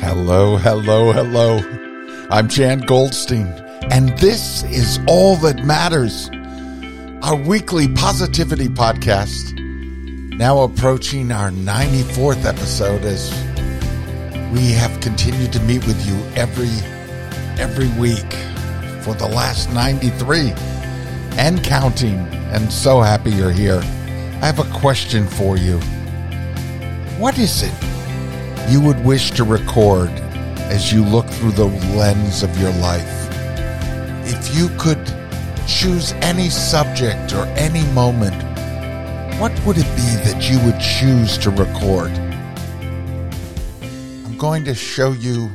Hello, hello, hello. I'm Jan Goldstein, and this is All That Matters, our weekly positivity podcast. Now approaching our 94th episode as we have continued to meet with you every every week for the last 93 and counting and so happy you're here. I have a question for you. What is it you would wish to record as you look through the lens of your life? If you could choose any subject or any moment, what would it be that you would choose to record? I'm going to show you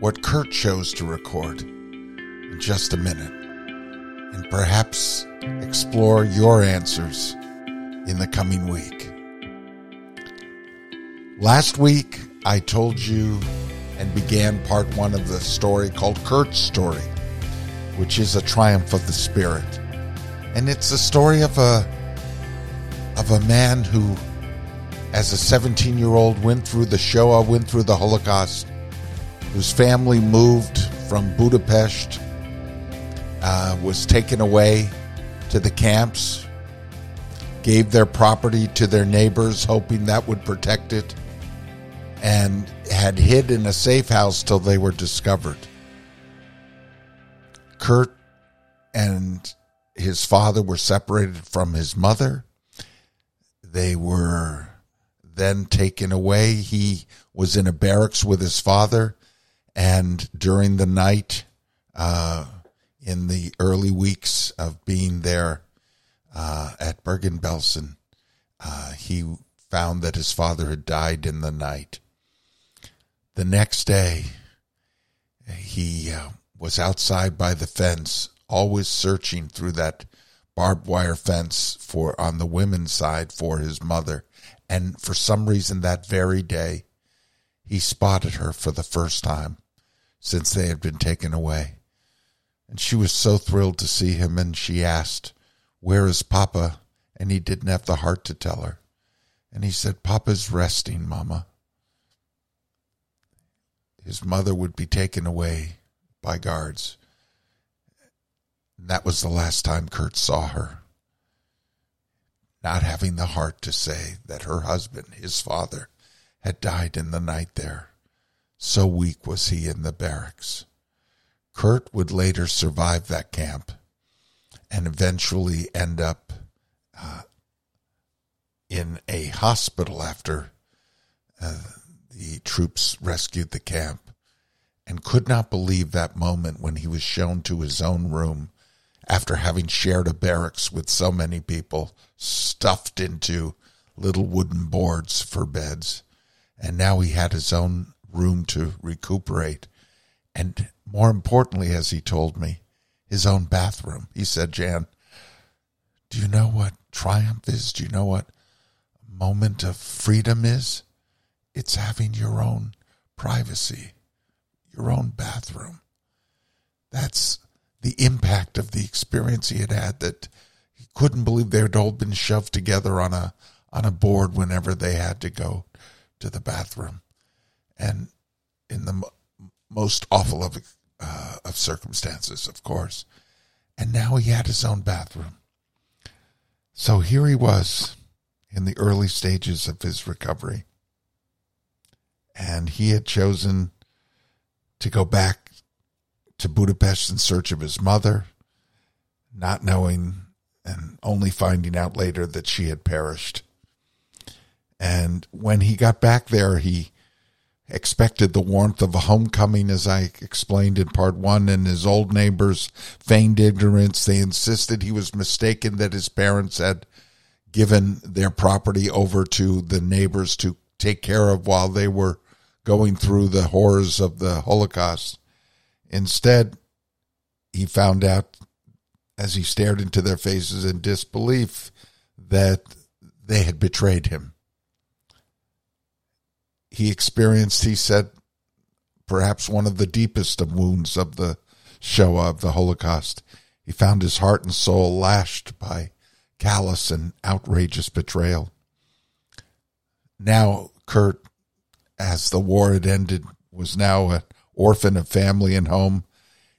what Kurt chose to record in just a minute and perhaps explore your answers in the coming week. Last week, I told you and began part one of the story called Kurt's Story, which is a triumph of the spirit. And it's the story of a of a man who, as a 17 year old, went through the Shoah, went through the Holocaust, whose family moved from Budapest, uh, was taken away to the camps, gave their property to their neighbors, hoping that would protect it, and had hid in a safe house till they were discovered. Kurt and his father were separated from his mother. They were then taken away. He was in a barracks with his father, and during the night, uh, in the early weeks of being there uh, at Bergen-Belsen, uh, he found that his father had died in the night. The next day, he uh, was outside by the fence, always searching through that barbed wire fence for on the women's side for his mother. And for some reason, that very day, he spotted her for the first time since they had been taken away. And she was so thrilled to see him, and she asked, Where is Papa? And he didn't have the heart to tell her. And he said, Papa's resting, Mama. His mother would be taken away by guards. And that was the last time Kurt saw her. Not having the heart to say that her husband, his father, had died in the night there. So weak was he in the barracks. Kurt would later survive that camp and eventually end up uh, in a hospital after uh, the troops rescued the camp and could not believe that moment when he was shown to his own room after having shared a barracks with so many people stuffed into little wooden boards for beds. And now he had his own room to recuperate. And more importantly, as he told me, his own bathroom. He said, Jan, do you know what triumph is? Do you know what moment of freedom is? It's having your own privacy, your own bathroom. That's the impact of the experience he had had that he couldn't believe they had all been shoved together on a on a board whenever they had to go to the bathroom. And in the most awful of uh, of circumstances, of course. And now he had his own bathroom. So here he was in the early stages of his recovery. And he had chosen to go back to Budapest in search of his mother, not knowing and only finding out later that she had perished. And when he got back there, he expected the warmth of a homecoming, as I explained in part one, and his old neighbors feigned ignorance. They insisted he was mistaken that his parents had given their property over to the neighbors to take care of while they were going through the horrors of the Holocaust. Instead, he found out as he stared into their faces in disbelief that they had betrayed him he experienced, he said, perhaps one of the deepest of wounds of the Shoah, of the Holocaust. He found his heart and soul lashed by callous and outrageous betrayal. Now, Kurt, as the war had ended, was now an orphan of family and home.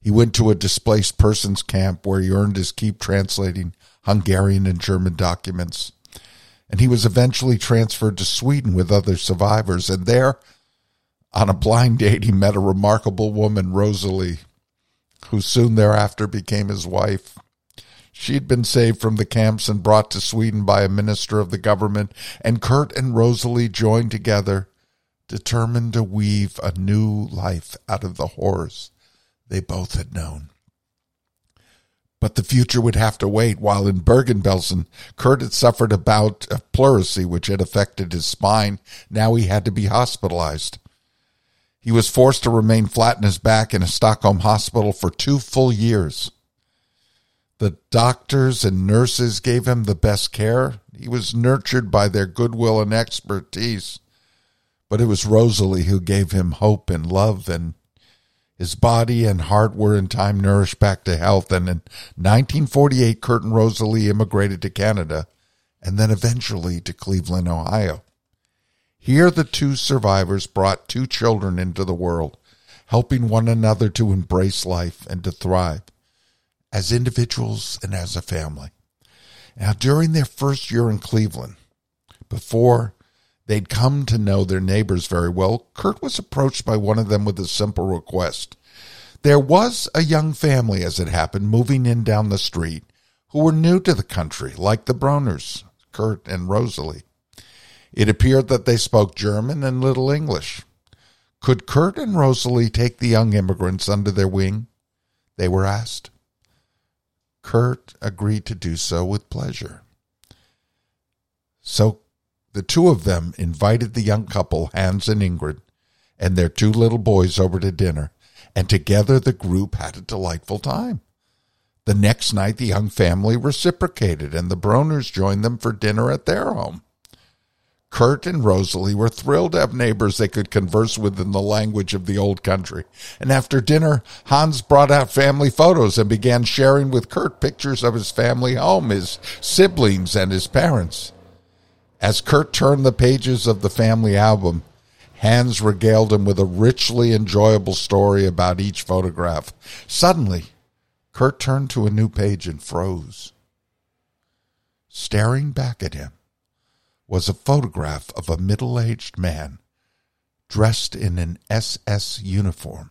He went to a displaced persons camp where he earned his keep translating Hungarian and German documents. And he was eventually transferred to Sweden with other survivors. And there, on a blind date, he met a remarkable woman, Rosalie, who soon thereafter became his wife. She had been saved from the camps and brought to Sweden by a minister of the government, and Kurt and Rosalie joined together, determined to weave a new life out of the horrors they both had known. But the future would have to wait. While in Bergen-Belsen, Kurt had suffered a bout of pleurisy which had affected his spine. Now he had to be hospitalized. He was forced to remain flat on his back in a Stockholm hospital for two full years. The doctors and nurses gave him the best care. He was nurtured by their goodwill and expertise. But it was Rosalie who gave him hope and love, and his body and heart were in time nourished back to health. And in 1948, Kurt and Rosalie immigrated to Canada and then eventually to Cleveland, Ohio. Here, the two survivors brought two children into the world, helping one another to embrace life and to thrive as individuals and as a family. Now, during their first year in Cleveland, before they'd come to know their neighbors very well, Kurt was approached by one of them with a simple request. There was a young family, as it happened, moving in down the street who were new to the country, like the Broners, Kurt and Rosalie. It appeared that they spoke German and little English. Could Kurt and Rosalie take the young immigrants under their wing? They were asked. Kurt agreed to do so with pleasure. So the two of them invited the young couple, Hans and Ingrid, and their two little boys over to dinner, and together the group had a delightful time. The next night, the young family reciprocated, and the Broners joined them for dinner at their home. Kurt and Rosalie were thrilled to have neighbors they could converse with in the language of the old country. And after dinner, Hans brought out family photos and began sharing with Kurt pictures of his family home, his siblings, and his parents. As Kurt turned the pages of the family album, Hans regaled him with a richly enjoyable story about each photograph. Suddenly, Kurt turned to a new page and froze. Staring back at him was a photograph of a middle aged man dressed in an SS uniform.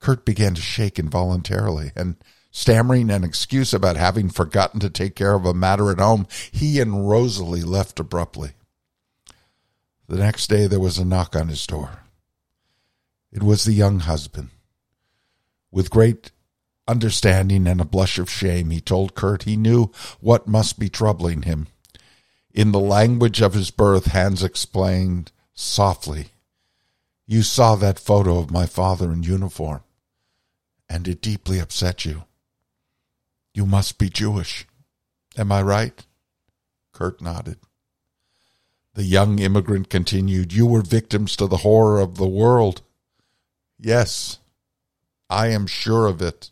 Kurt began to shake involuntarily, and stammering an excuse about having forgotten to take care of a matter at home, he and Rosalie left abruptly. The next day there was a knock on his door. It was the young husband. With great understanding and a blush of shame, he told Kurt he knew what must be troubling him. In the language of his birth, Hans explained softly, You saw that photo of my father in uniform, and it deeply upset you. You must be Jewish. Am I right? Kurt nodded. The young immigrant continued, You were victims to the horror of the world. Yes, I am sure of it.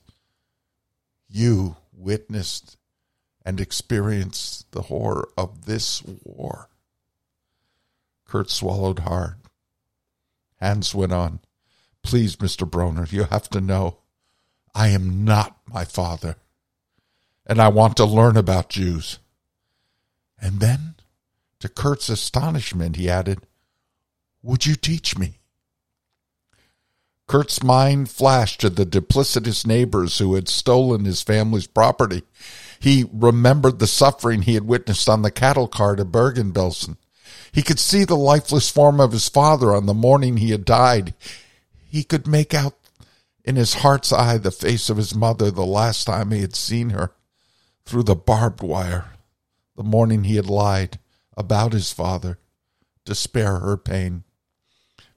You witnessed and experienced the horror of this war. Kurt swallowed hard. Hans went on, Please, Mr. Broner, you have to know I am not my father, and I want to learn about Jews. And then, to Kurt's astonishment, he added, Would you teach me? Kurt's mind flashed to the duplicitous neighbors who had stolen his family's property he remembered the suffering he had witnessed on the cattle cart at Bergen-Belsen. He could see the lifeless form of his father on the morning he had died. He could make out in his heart's eye the face of his mother the last time he had seen her through the barbed wire, the morning he had lied about his father to spare her pain.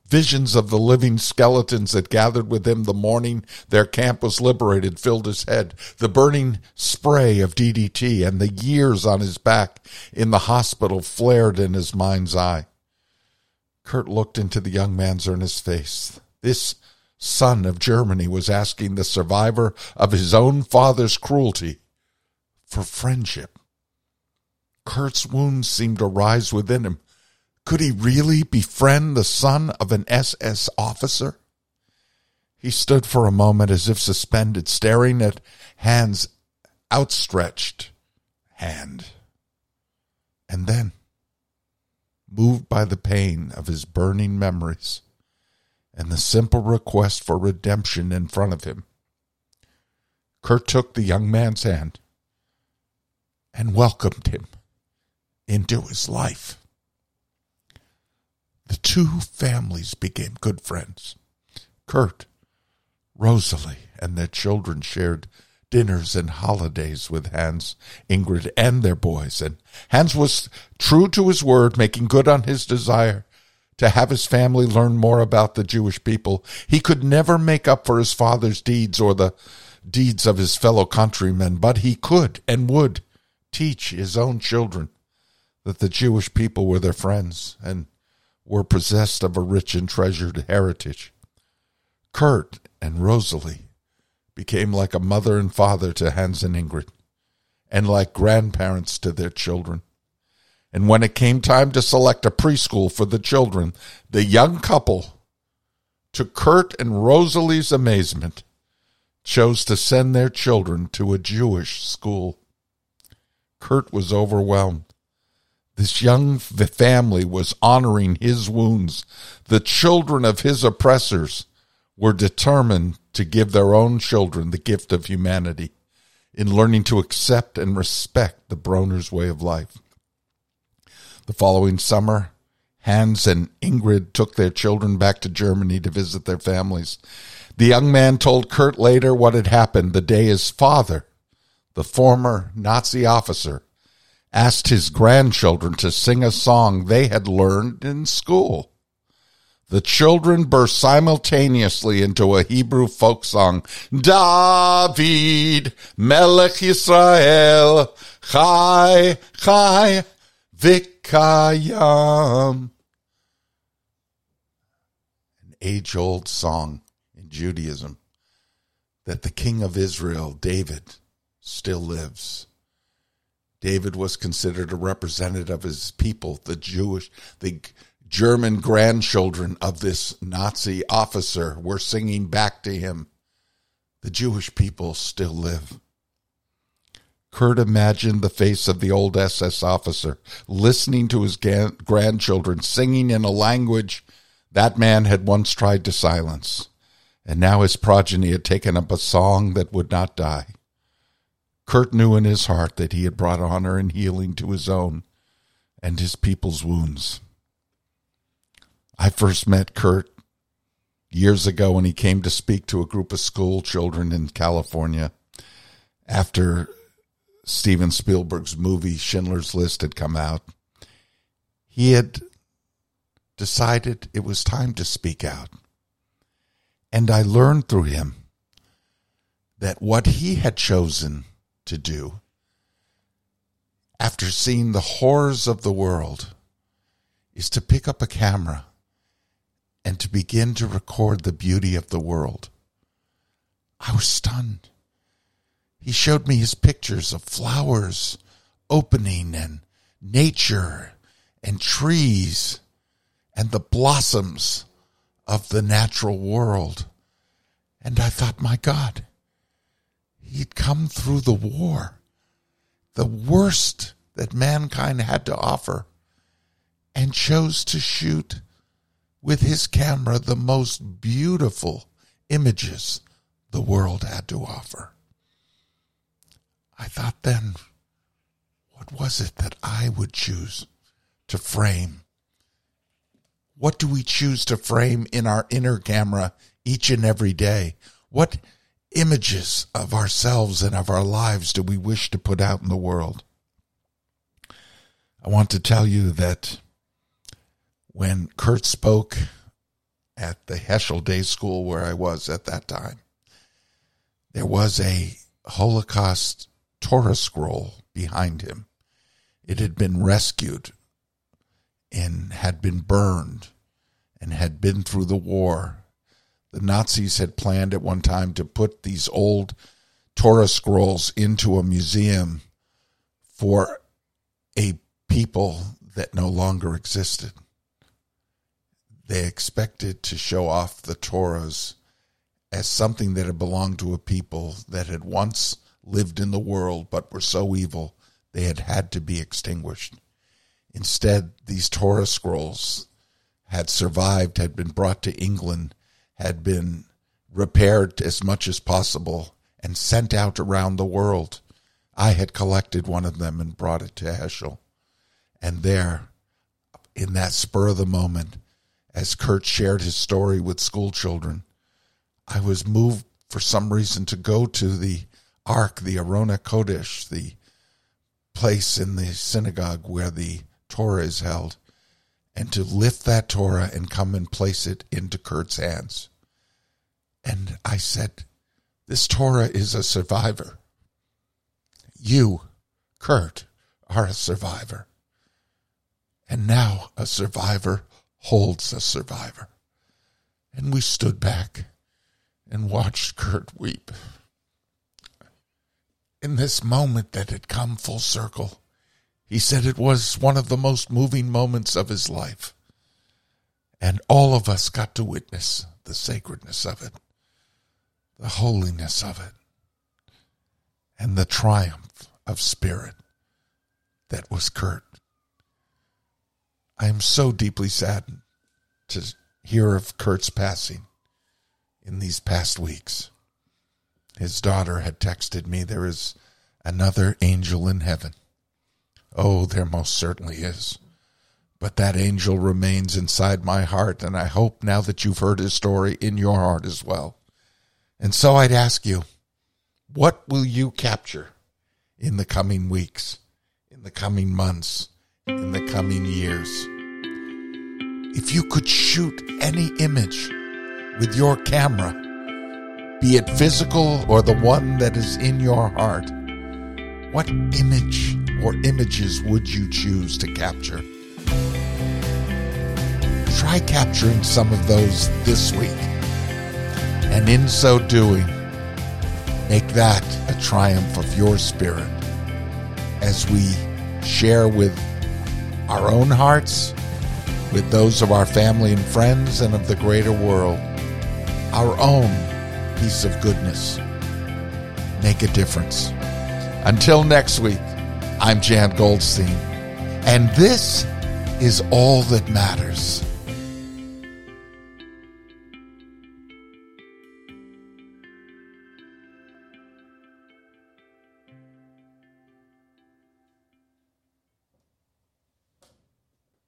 Visions of the living skeletons that gathered with him the morning their camp was liberated filled his head. The burning spray of DDT and the years on his back in the hospital flared in his mind's eye. Kurt looked into the young man's earnest face. This son of Germany was asking the survivor of his own father's cruelty for friendship. Kurt's wounds seemed to rise within him Could he really befriend the son of an SS officer? He stood for a moment as if suspended, staring at Hans' outstretched hand. And then, moved by the pain of his burning memories and the simple request for redemption in front of him, Kurt took the young man's hand and welcomed him into his life. The two families became good friends. Kurt, Rosalie, and their children shared dinners and holidays with Hans, Ingrid, and their boys. And Hans was true to his word, making good on his desire to have his family learn more about the Jewish people. He could never make up for his father's deeds or the deeds of his fellow countrymen, but he could and would teach his own children that the Jewish people were their friends and were possessed of a rich and treasured heritage. Kurt and Rosalie became like a mother and father to Hans and Ingrid, and like grandparents to their children. And when it came time to select a preschool for the children, the young couple, to Kurt and Rosalie's amazement, chose to send their children to a Jewish school. Kurt was overwhelmed. This young family was honoring his wounds. The children of his oppressors were determined to give their own children the gift of humanity in learning to accept and respect the Bronner's way of life. The following summer, Hans and Ingrid took their children back to Germany to visit their families. The young man told Kurt later what had happened the day his father, the former Nazi officer, asked his grandchildren to sing a song they had learned in school. The children burst simultaneously into a Hebrew folk song. David, Melech Yisrael, Chai, Chai, Vikayam. An age old song in Judaism that the king of Israel, David, still lives. David was considered a representative of his people, the Jewish, the German grandchildren of this Nazi officer were singing back to him. The Jewish people still live. Kurt imagined the face of the old SS officer listening to his grandchildren singing in a language that man had once tried to silence, and now his progeny had taken up a song that would not die. Kurt knew in his heart that he had brought honor and healing to his own and his people's wounds. I first met Kurt years ago when he came to speak to a group of school children in California after Steven Spielberg's movie Schindler's List had come out. He had decided it was time to speak out. And I learned through him that what he had chosen to do after seeing the horrors of the world is to pick up a camera and to begin to record the beauty of the world. I was stunned. He showed me his pictures of flowers opening and nature and trees and the blossoms of the natural world. And I thought, my God, he'd come through the war, the worst that mankind had to offer, and chose to shoot with his camera the most beautiful images the world had to offer. I thought then, what was it that I would choose to frame? What do we choose to frame in our inner camera each and every day? What images of ourselves and of our lives do we wish to put out in the world? I want to tell you that when Kurt spoke at the Heschel Day School where I was at that time, there was a Holocaust Torah scroll behind him. It had been rescued and had been burned and had been through the war. The Nazis had planned at one time to put these old Torah scrolls into a museum for a people that no longer existed. they expected to show off the Torahs as something that had belonged to a people that had once lived in the world but were so evil they had had to be extinguished. Instead, these Torah scrolls had survived, had been brought to England, had been repaired as much as possible, and sent out around the world. I had collected one of them and brought it to Heschel. And there, in that spur of the moment, as Kurt shared his story with school children, I was moved for some reason to go to the Ark, the Aron HaKodesh, the place in the synagogue where the Torah is held, and to lift that Torah and come and place it into Kurt's hands. And I said, This Torah is a survivor. You, Kurt, are a survivor. And now a survivor holds a survivor. And we stood back and watched Kurt weep. In this moment that had come full circle, he said it was one of the most moving moments of his life. And all of us got to witness the sacredness of it, the holiness of it, and the triumph of spirit that was Kurt. I am so deeply saddened to hear of Kurt's passing in these past weeks. His daughter had texted me, There is another angel in heaven. Oh, there most certainly is. But that angel remains inside my heart, and I hope now that you've heard his story in your heart as well. And so I'd ask you, what will you capture in the coming weeks, in the coming months, in the coming years? If you could shoot any image with your camera, be it physical or the one that is in your heart, what image or images would you choose to capture? Try capturing some of those this week. And in so doing, make that a triumph of your spirit as we share with our own hearts, with those of our family and friends, and of the greater world, our own piece of goodness. Make a difference. Until next week, I'm Jan Goldstein, and this is all that matters.